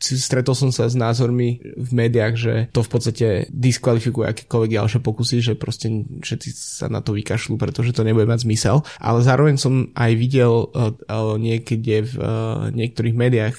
stretol som sa s názormi v médiách, že to v podstate diskvalifikuje akékoľvek ďalšie pokusy, že proste všetci sa na to vykašľú, pretože to nebude mať zmysel. Ale zároveň som aj videl uh, uh, niekde v uh, niektorých médiách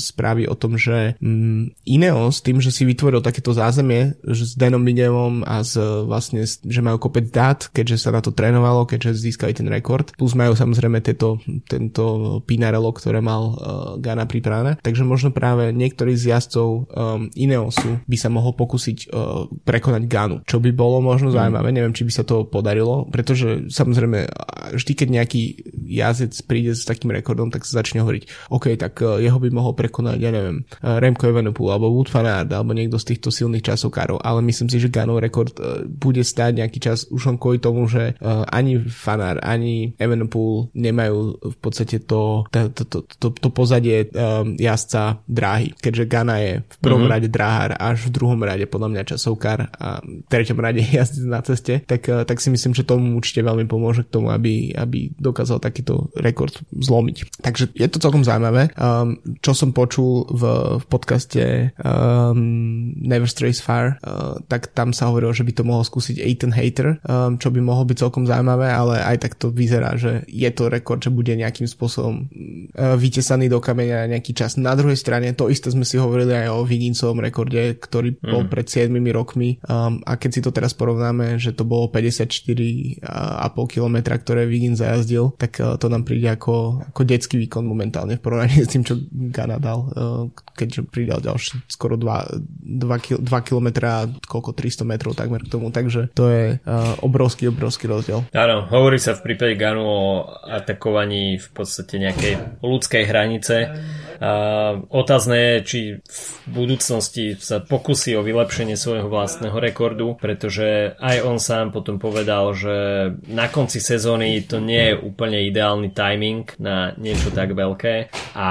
správy o tom, že um, Ineos tým, že si vytvoril takéto zázemie že s Denom Binevom a s, vlastne, že majú kopec dát, keďže sa na to trénovalo, keďže získali ten rekord, plus majú samozrejme tieto, tento Pinarello, ktoré mal Gana pripravené. Takže možno práve niektorí z jazdcov um, Ineosu by sa mohol pokúsiť uh, prekonať Ganu, čo by bolo možno mm. zaujímavé. Neviem, či by sa to podarilo, pretože samozrejme vždy, keď nejaký jazdec príde s takým rekordom, tak sa začne hovoriť, OK, tak uh, jeho by mohol prekonať, ja neviem, uh, Remco Evenepoel alebo Wood van Aert, alebo niekto z týchto silných časokárov, ale myslím si, že Ganov rekord uh, bude stáť nejaký čas už len kvôli tomu, že uh, ani Fanár, ani Evenepoel nemajú v podstate to, to, to, to, to, to pozadie um, jazdca dráhy, keďže Gana je v prvom mm-hmm. rade dráhar, až v druhom rade podľa mňa časovkár a v treťom rade jazdec na ceste, tak, uh, tak si myslím, že tomu určite veľmi pomôže k tomu, aby, aby dokázal takýto rekord zlomiť. Takže je to celkom zaujímavé. Um, čo som počul v, v podcaste um, Never Strays Far, uh, tak tam sa hovorilo, že by to mohol skúsiť Ethan Hater, um, čo by mohlo byť celkom zaujímavé, ale aj tak to vyzerá, že je to rekord, že bude nejakým spôsobom uh, vytesaný do kameňa nejaký čas. Na druhej strane to isté sme si hovorili aj o Vigincovom rekorde, ktorý mm. bol pred 7 rokmi um, a keď si to teraz porovnáme, že to bolo 54,5 km, ktoré Vigin zajazdil, tak uh, to nám príde ako, ako detský výkon momentálne v porovnaní s tým, čo Gana dal, uh, keďže pridal ďalšie skoro 2, 2, 2 km koľko 300 metrov takmer k tomu, takže to je uh, obrovský, obrovský rozdiel. Áno, hovorí sa v prípade Ganu o atakovaní v podstate nejakej ľudskej hranice. A otázne je, či v budúcnosti sa pokusí o vylepšenie svojho vlastného rekordu, pretože aj on sám potom povedal, že na konci sezóny to nie je úplne ideálny timing na niečo tak veľké. A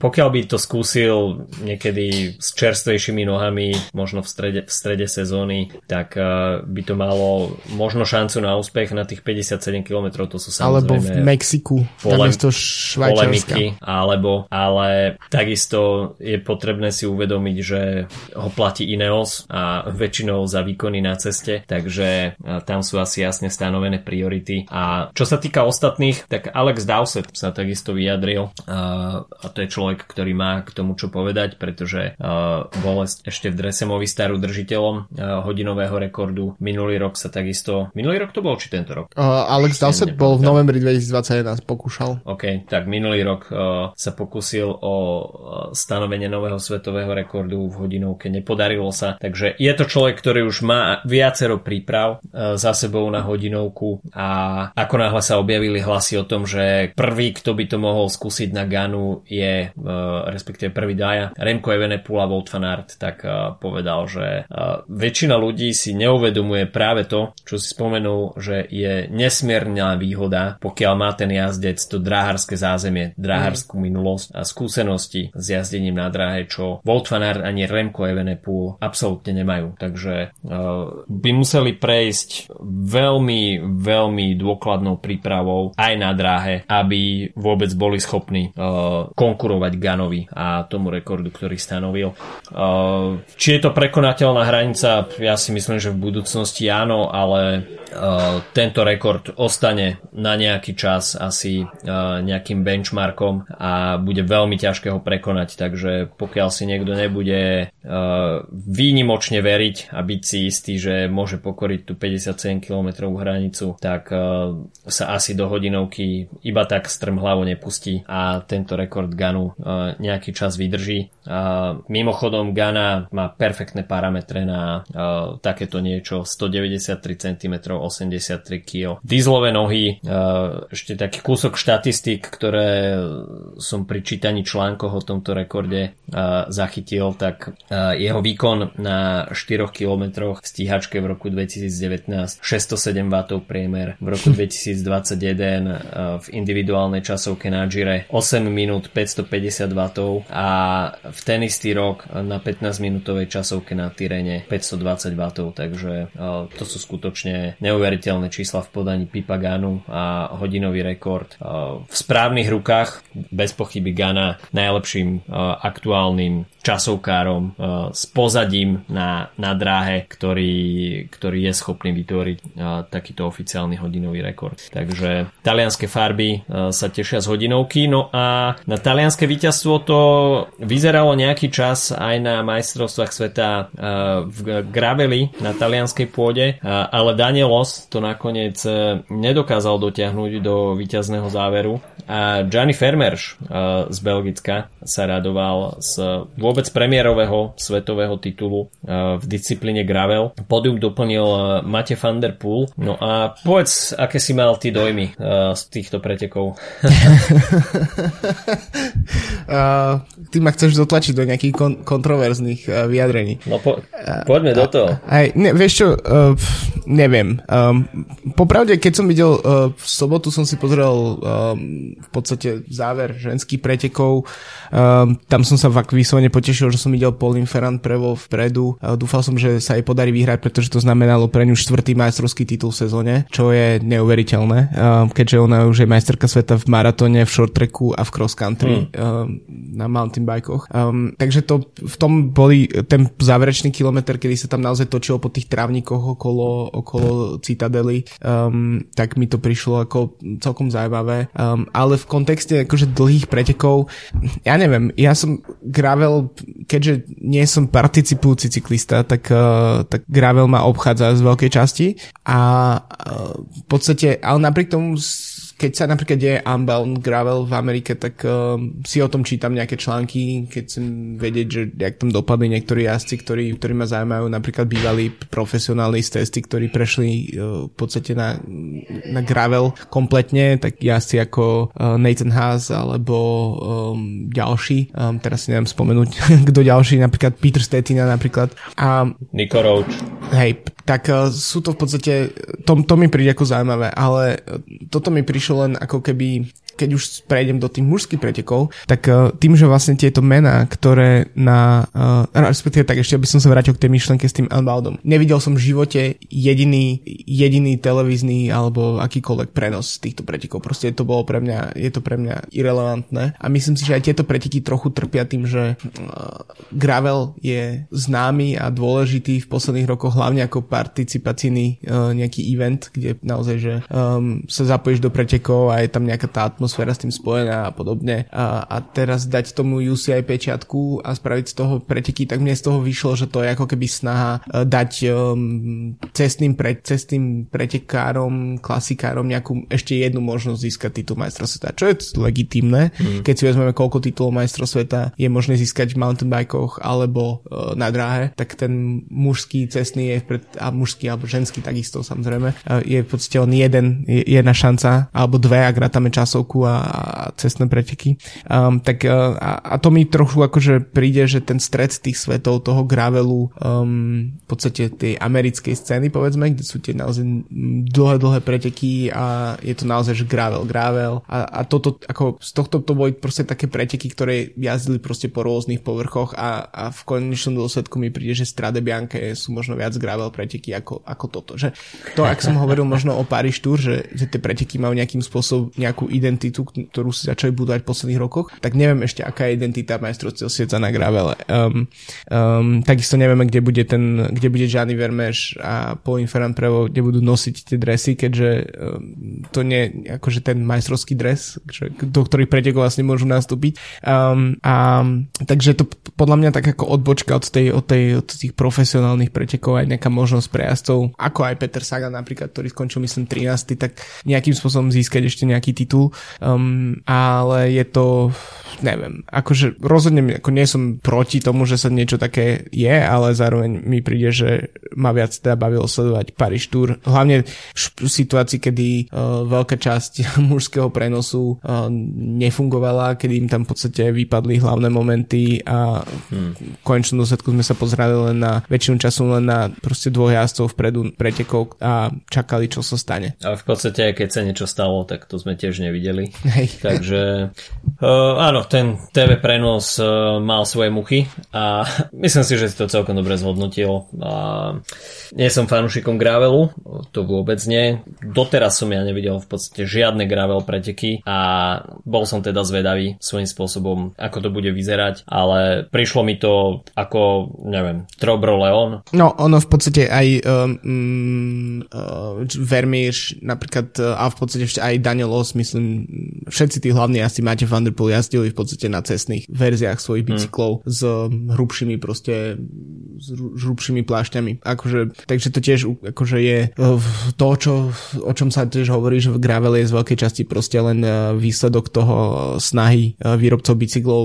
pokiaľ by to skúsil niekedy s čerstvejšími nohami, možno v strede, v strede sezóny, tak uh, by to malo možno šancu na úspech na tých 57 km, to sú samozrejme... Alebo v Mexiku, polem, polemiky, alebo, ale takisto je potrebné si uvedomiť, že ho platí Ineos a väčšinou za výkony na ceste, takže uh, tam sú asi jasne stanovené priority. A čo sa týka ostatných, tak Alex Dowsett sa takisto vyjadril uh, a to je človek, ktorý má k tomu čo povedať, pretože uh, bol ešte v Dresemovi starú držiteľom hodinového rekordu. Minulý rok sa takisto... Minulý rok to bol, či tento rok? Uh, Alex Dowsett bol v novembri 2021 pokúšal. OK, tak minulý rok uh, sa pokusil o uh, stanovenie nového svetového rekordu v hodinovke. Nepodarilo sa, takže je to človek, ktorý už má viacero príprav uh, za sebou na hodinovku a ako náhle sa objavili hlasy o tom, že prvý, kto by to mohol skúsiť na Ganu je, uh, respektíve prvý daja, Remco Evenepoel a Wout van Aert, tak uh, povedal, že väčšina ľudí si neuvedomuje práve to, čo si spomenul, že je nesmierna výhoda, pokiaľ má ten jazdec to dráharské zázemie, dráharskú mm. minulosť a skúsenosti s jazdením na dráhe, čo Wout ani Remco Evenepoel absolútne nemajú. Takže uh, by museli prejsť veľmi, veľmi dôkladnou prípravou aj na dráhe, aby vôbec boli schopní uh, konkurovať Ganovi a tomu rekordu, ktorý stanovil. Uh, či je to prekonateľná hranica, ja si myslím, že v budúcnosti áno, ale tento rekord ostane na nejaký čas asi uh, nejakým benchmarkom a bude veľmi ťažké ho prekonať, takže pokiaľ si niekto nebude uh, výnimočne veriť a byť si istý, že môže pokoriť tú 57 km hranicu, tak sa asi do hodinovky iba tak strm hlavu nepustí a tento rekord Ganu nejaký čas vydrží. Mimochodom Gana má perfektné parametre na takéto niečo 193 cm 83 kg. Dizlové nohy, uh, ešte taký kúsok štatistík, ktoré som pri čítaní článkoch o tomto rekorde uh, zachytil, tak uh, jeho výkon na 4 km v stíhačke v roku 2019 607 W priemer, v roku 2021 uh, v individuálnej časovke na Gire 8 minút 550 W a v ten istý rok na 15 minútovej časovke na Tyrene 520 W, takže to sú skutočne neuveriteľné neuveriteľné čísla v podaní Pipa Ganu a hodinový rekord. V správnych rukách, bez pochyby Gana, najlepším aktuálnym časovkárom s pozadím na, na dráhe, ktorý, ktorý je schopný vytvoriť takýto oficiálny hodinový rekord. Takže talianské farby sa tešia z hodinovky, no a na talianské víťazstvo to vyzeralo nejaký čas aj na majstrovstvách sveta v Graveli na talianskej pôde, ale Danielos to nakoniec e, nedokázal dotiahnuť do víťazného záveru a Gianni Fermerš z Belgicka sa radoval z vôbec premiérového svetového titulu v disciplíne Gravel. Podium doplnil Mate van der Poel. No a povedz, aké si mal ty dojmy z týchto pretekov? uh, ty ma chceš dotlačiť do nejakých kon- kontroverzných uh, vyjadrení. No po- poďme uh, do toho. Aj, ne, vieš čo, uh, neviem. Um, popravde, keď som videl uh, v sobotu som si pozrel um, v podstate záver ženských pretekov. Um, tam som sa fakt vyslovene potešil, že som videl Pauline Ferrand prevo vpredu. Uh, dúfal som, že sa jej podarí vyhrať, pretože to znamenalo pre ňu štvrtý majstrovský titul v sezóne, čo je neuveriteľné, um, keďže ona už je majsterka sveta v maratóne, v short tracku a v cross country hmm. um, na mountain bikoch. Um, takže to v tom boli ten záverečný kilometr, kedy sa tam naozaj točilo po tých trávnikoch okolo, okolo Citadely, um, tak mi to prišlo ako celkom zaujímavé. Um, ale v kontexte akože dlhých pretekov, ja neviem, ja som gravel, keďže nie som participujúci cyklista, tak, uh, tak gravel ma obchádza z veľkej časti a uh, v podstate, ale napriek tomu keď sa napríklad deje Unbound Gravel v Amerike, tak uh, si o tom čítam nejaké články, keď chcem vedieť, že jak tam dopadli niektorí jazdci, ktorí, ktorí ma zaujímajú, napríklad bývalí profesionálni z testy, ktorí prešli uh, v podstate na, na Gravel kompletne, tak jazdci ako uh, Nathan Haas alebo um, ďalší, um, teraz si neviem spomenúť, kto ďalší, napríklad Peter Stetina napríklad. A, Nico Roach. Hej, tak uh, sú to v podstate, to, to mi príde ako zaujímavé, ale toto mi prišlo prišlo len ako keby keď už prejdem do tých mužských pretekov, tak uh, tým, že vlastne tieto mená, ktoré na, uh, respektíve tak ešte by som sa vrátil k tej myšlenke s tým Unboundom. Nevidel som v živote jediný, jediný televízny alebo akýkoľvek prenos týchto pretekov. Proste to bolo pre mňa, je to pre mňa irrelevantné a myslím si, že aj tieto preteky trochu trpia tým, že uh, gravel je známy a dôležitý v posledných rokoch hlavne ako participacijný uh, nejaký event, kde naozaj, že um, sa zapojíš do pretekov a je tam nejaká tá atmosféra s tým spojená a podobne. A, a teraz dať tomu UCI pečiatku a spraviť z toho preteky, tak mne z toho vyšlo, že to je ako keby snaha e, dať um, cestným, pre, cestným pretekárom, klasikárom nejakú ešte jednu možnosť získať titul majstra sveta, čo je legitimné. Mm. Keď si vezmeme, koľko titulov majstra sveta je možné získať v mountain bikoch alebo uh, na dráhe, tak ten mužský cestný je pred, a mužský alebo ženský takisto samozrejme, uh, je v podstate len jeden, jedna šanca alebo dve, ak rátame časovku a, a cestné preteky. Um, tak uh, a, a to mi trochu akože príde, že ten stred tých svetov toho gravelu um, v podstate tej americkej scény povedzme, kde sú tie naozaj dlhé, dlhé preteky a je to naozaj, že gravel, gravel a, a toto, ako z tohto to boli proste také preteky, ktoré jazdili proste po rôznych povrchoch a, a v konečnom dôsledku mi príde, že Strade Bianche sú možno viac gravel preteky ako, ako toto. Že to, ak som hovoril možno o Paris Tour, že, že tie preteky majú nejakým spôsobom nejakú identitu ktorú si začali budovať v posledných rokoch, tak neviem ešte, aká je identita majstrovstiev sveta na gravele. Um, um, takisto nevieme, kde bude ten, kde bude Gianni Vermeš a Paul Ferran Prevo, kde budú nosiť tie dresy, keďže um, to nie akože ten majstrovský dres, do ktorých pretekov vlastne môžu nastúpiť. Um, a takže to podľa mňa tak ako odbočka od, tej, od, tej, od tých profesionálnych pretekov aj nejaká možnosť pre jazdcov, ako aj Peter Sagan napríklad, ktorý skončil myslím 13, tak nejakým spôsobom získať ešte nejaký titul. Um, ale je to, neviem, akože rozhodne ako nie som proti tomu, že sa niečo také je, ale zároveň mi príde, že ma viac teda bavilo sledovať Paris Tour. Hlavne v situácii, kedy uh, veľká časť mužského prenosu uh, nefungovala, kedy im tam v podstate vypadli hlavné momenty a hmm. v konečnom dôsledku sme sa pozerali len na väčšinu času len na proste dvoch jazdcov vpredu pretekov a čakali, čo sa stane. Ale v podstate, keď sa niečo stalo, tak to sme tiež nevideli. Hej. Takže Uh, áno, ten TV prenos uh, mal svoje muchy a myslím si, že si to celkom dobre zhodnotil. Uh, nie som fanúšikom gravelu, to vôbec nie. Doteraz som ja nevidel v podstate žiadne gravel preteky a bol som teda zvedavý svojím spôsobom, ako to bude vyzerať, ale prišlo mi to ako, neviem, Trobro Leon. No, ono v podstate aj um, uh, Vermeer, napríklad uh, a v podstate aj Daniel Os, myslím, všetci tí hlavní asi máte Vanderpool jazdili v podstate na cestných verziách svojich hmm. bicyklov mm. s hrubšími proste s hrubšími plášťami. Akože takže to tiež akože je e, to, čo, o čom sa tiež hovorí, že v gravel je z veľkej časti proste len e, výsledok toho snahy e, výrobcov bicyklov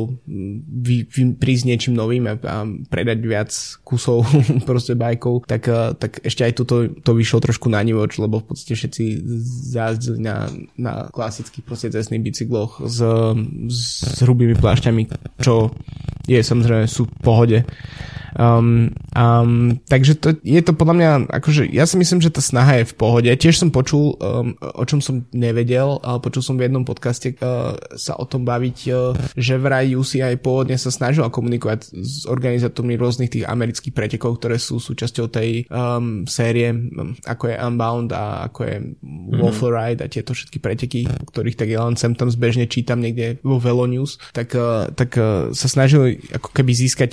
vy, vy, prísť niečím novým a, a predať viac kusov proste bajkov, tak, tak ešte aj toto to vyšlo trošku na nivoč, lebo v podstate všetci zajazdili na, na klasických proste cestných bicykloch s, s hrubými plášťami, čo je samozrejme sú v pohode. Um, um, takže to, je to podľa mňa, akože ja si myslím, že tá snaha je v pohode. Tiež som počul, um, o čom som nevedel, ale počul som v jednom podcaste uh, sa o tom baviť, uh, že vraj UCI pôvodne sa snažila komunikovať s organizátormi rôznych tých amerických pretekov, ktoré sú súčasťou tej um, série, um, ako je Unbound a ako je mm-hmm. Waffle Ride a tieto všetky preteky, ktorých tak ja len sem tam zbežne čítam niekde vo Velo News, tak, uh, tak uh, sa snažili ako keby získať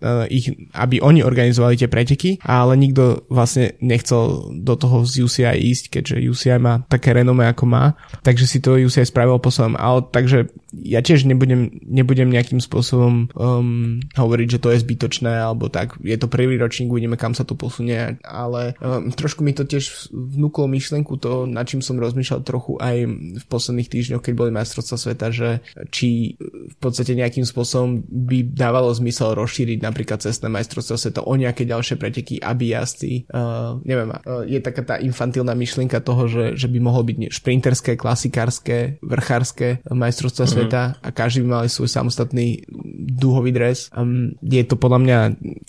uh, ich aby oni organizovali tie preteky, ale nikto vlastne nechcel do toho z UCI ísť, keďže UCI má také renome ako má, takže si to UCI spravil po svojom, ale takže ja tiež nebudem, nebudem nejakým spôsobom um, hovoriť, že to je zbytočné, alebo tak, je to prvý ročník, uvidíme kam sa to posunie, ale um, trošku mi to tiež vnúklo myšlenku to, nad čím som rozmýšľal trochu aj v posledných týždňoch, keď boli majstrovstvá sveta, že či v podstate nejakým spôsobom by dávalo zmysel rozšíriť napríklad cestné majstrovstvá sveta o nejaké ďalšie preteky, aby jazdci, uh, neviem, uh, je taká tá infantilná myšlienka toho, že, že by mohlo byť šprinterské, klasikárske, vrchárske majstrovstvá mm-hmm sveta a každý by mal svoj samostatný dúhový dres. Um, je to podľa mňa,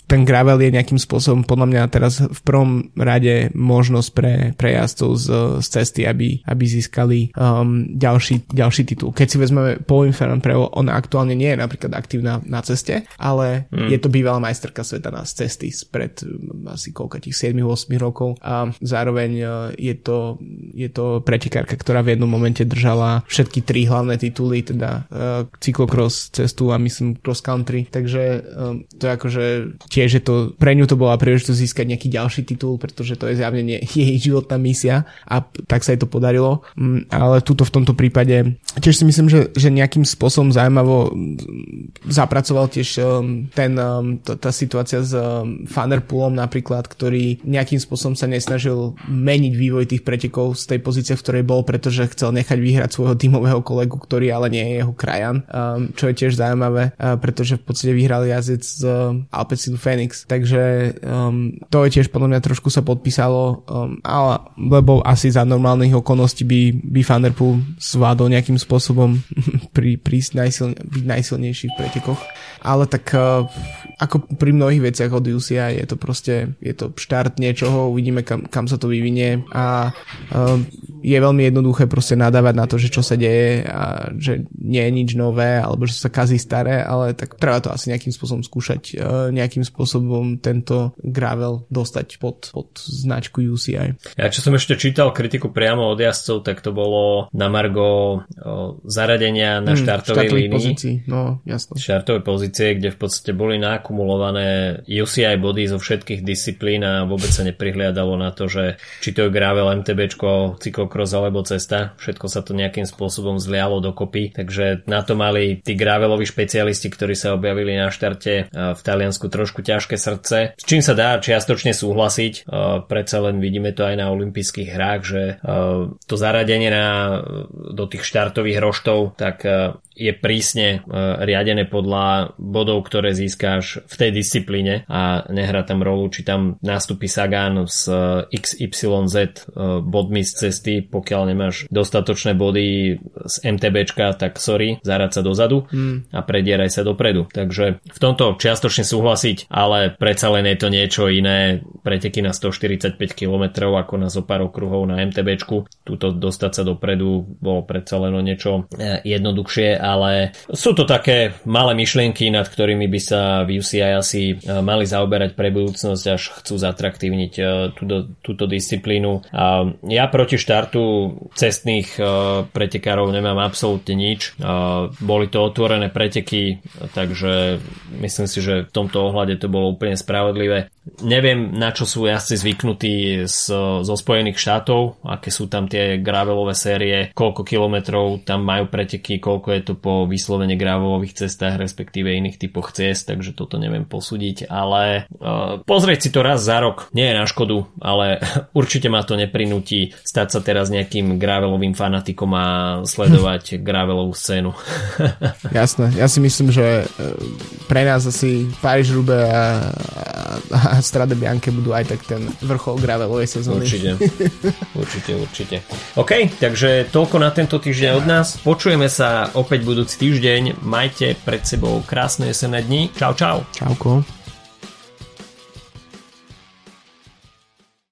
ten gravel je nejakým spôsobom podľa mňa teraz v prvom rade možnosť pre, pre jazdcov z, z cesty, aby, aby získali um, ďalší, ďalší titul. Keď si vezmeme Pauline Ferran Prevo, ona aktuálne nie je napríklad aktívna na ceste, ale mm. je to bývalá majsterka sveta na cesty spred um, asi koľko tých 7-8 rokov a zároveň uh, je to, je to pretekárka, ktorá v jednom momente držala všetky tri hlavné tituly, teda uh, cyklocross cestu a myslím cross country, takže um, to je akože tiež je to, pre ňu to bola príležitosť získať nejaký ďalší titul, pretože to je zjavne nie, jej životná misia a tak sa jej to podarilo, um, ale tuto v tomto prípade tiež si myslím, že, že nejakým spôsobom zaujímavo zapracoval tiež um, ten, um, tá situácia s um, Fanderpoolom napríklad, ktorý nejakým spôsobom sa nesnažil meniť vývoj tých pretekov z tej pozície, v ktorej bol, pretože chcel nechať vyhrať svojho tímového kolegu, ktorý ale nie je jeho krajan, um, čo je tiež zaujímavé, uh, pretože v podstate vyhral jazdec z Alpecin Phoenix, takže um, to je tiež podľa mňa trošku sa podpísalo, um, ale lebo asi za normálnych okolností by, by Thunderpool zvládol nejakým spôsobom pri, prísť najsilne, byť najsilnejší v pretekoch ale tak uh, ako pri mnohých veciach od UCI je to proste, je to štart niečoho, uvidíme kam, kam sa to vyvinie a uh, je veľmi jednoduché proste nadávať na to, že čo sa deje a že nie je nič nové alebo že sa kazí staré, ale tak treba to asi nejakým spôsobom skúšať, uh, nejakým spôsobom tento gravel dostať pod, pod značku UCI. Ja čo som ešte čítal kritiku priamo od jazdcov, tak to bolo na Margo zaradenia na hmm, štartovej línii. Pozícii, no jasno. Pozícii pozície, kde v podstate boli nakumulované UCI body zo všetkých disciplín a vôbec sa neprihliadalo na to, že či to je gravel, MTB, cyklokros alebo cesta. Všetko sa to nejakým spôsobom zlialo dokopy, takže na to mali tí graveloví špecialisti, ktorí sa objavili na štarte v Taliansku trošku ťažké srdce. S čím sa dá čiastočne súhlasiť, predsa len vidíme to aj na olympijských hrách, že to zaradenie na, do tých štartových roštov, tak je prísne riadené podľa bodov, ktoré získáš v tej disciplíne a nehrá tam rolu, či tam nástupí Sagan z XYZ eh, bodmi z cesty pokiaľ nemáš dostatočné body z MTBčka, tak sorry, zarať sa dozadu mm. a predieraj sa dopredu. Takže v tomto čiastočne súhlasiť, ale predsa len je to niečo iné. Preteky na 145 km ako na zo pár okruhov na MTBčku. Tuto dostať sa dopredu bolo predsa len o niečo e, jednoduchšie, ale sú to také malé myšlienky, nad ktorými by sa UCI asi e, mali zaoberať pre budúcnosť, až chcú zatraktívniť e, túto, túto disciplínu. Ja proti štartu cestných pretekárov nemám absolútne nič. Boli to otvorené preteky, takže myslím si, že v tomto ohľade to bolo úplne spravodlivé. Neviem, na čo sú jazdci zvyknutí z, zo Spojených štátov, aké sú tam tie gravelové série, koľko kilometrov tam majú preteky, koľko je to po vyslovene gravelových cestách, respektíve iných typoch ciest, takže toto neviem posúdiť, ale uh, pozrieť si to raz za rok nie je na škodu, ale určite ma to neprinúti stať sa teraz nejakým gravelovým fanatikom a sledovať gravelovú scénu. Jasné, ja si myslím, že e, pre nás asi Paríž-Roubaix a, a a Strade Bianche budú aj tak ten vrchol gravelovej sezóny. Určite, určite, určite. OK, takže toľko na tento týždeň od nás. Počujeme sa opäť budúci týždeň. Majte pred sebou krásne jesenné dni. Čau, čau. Čauko.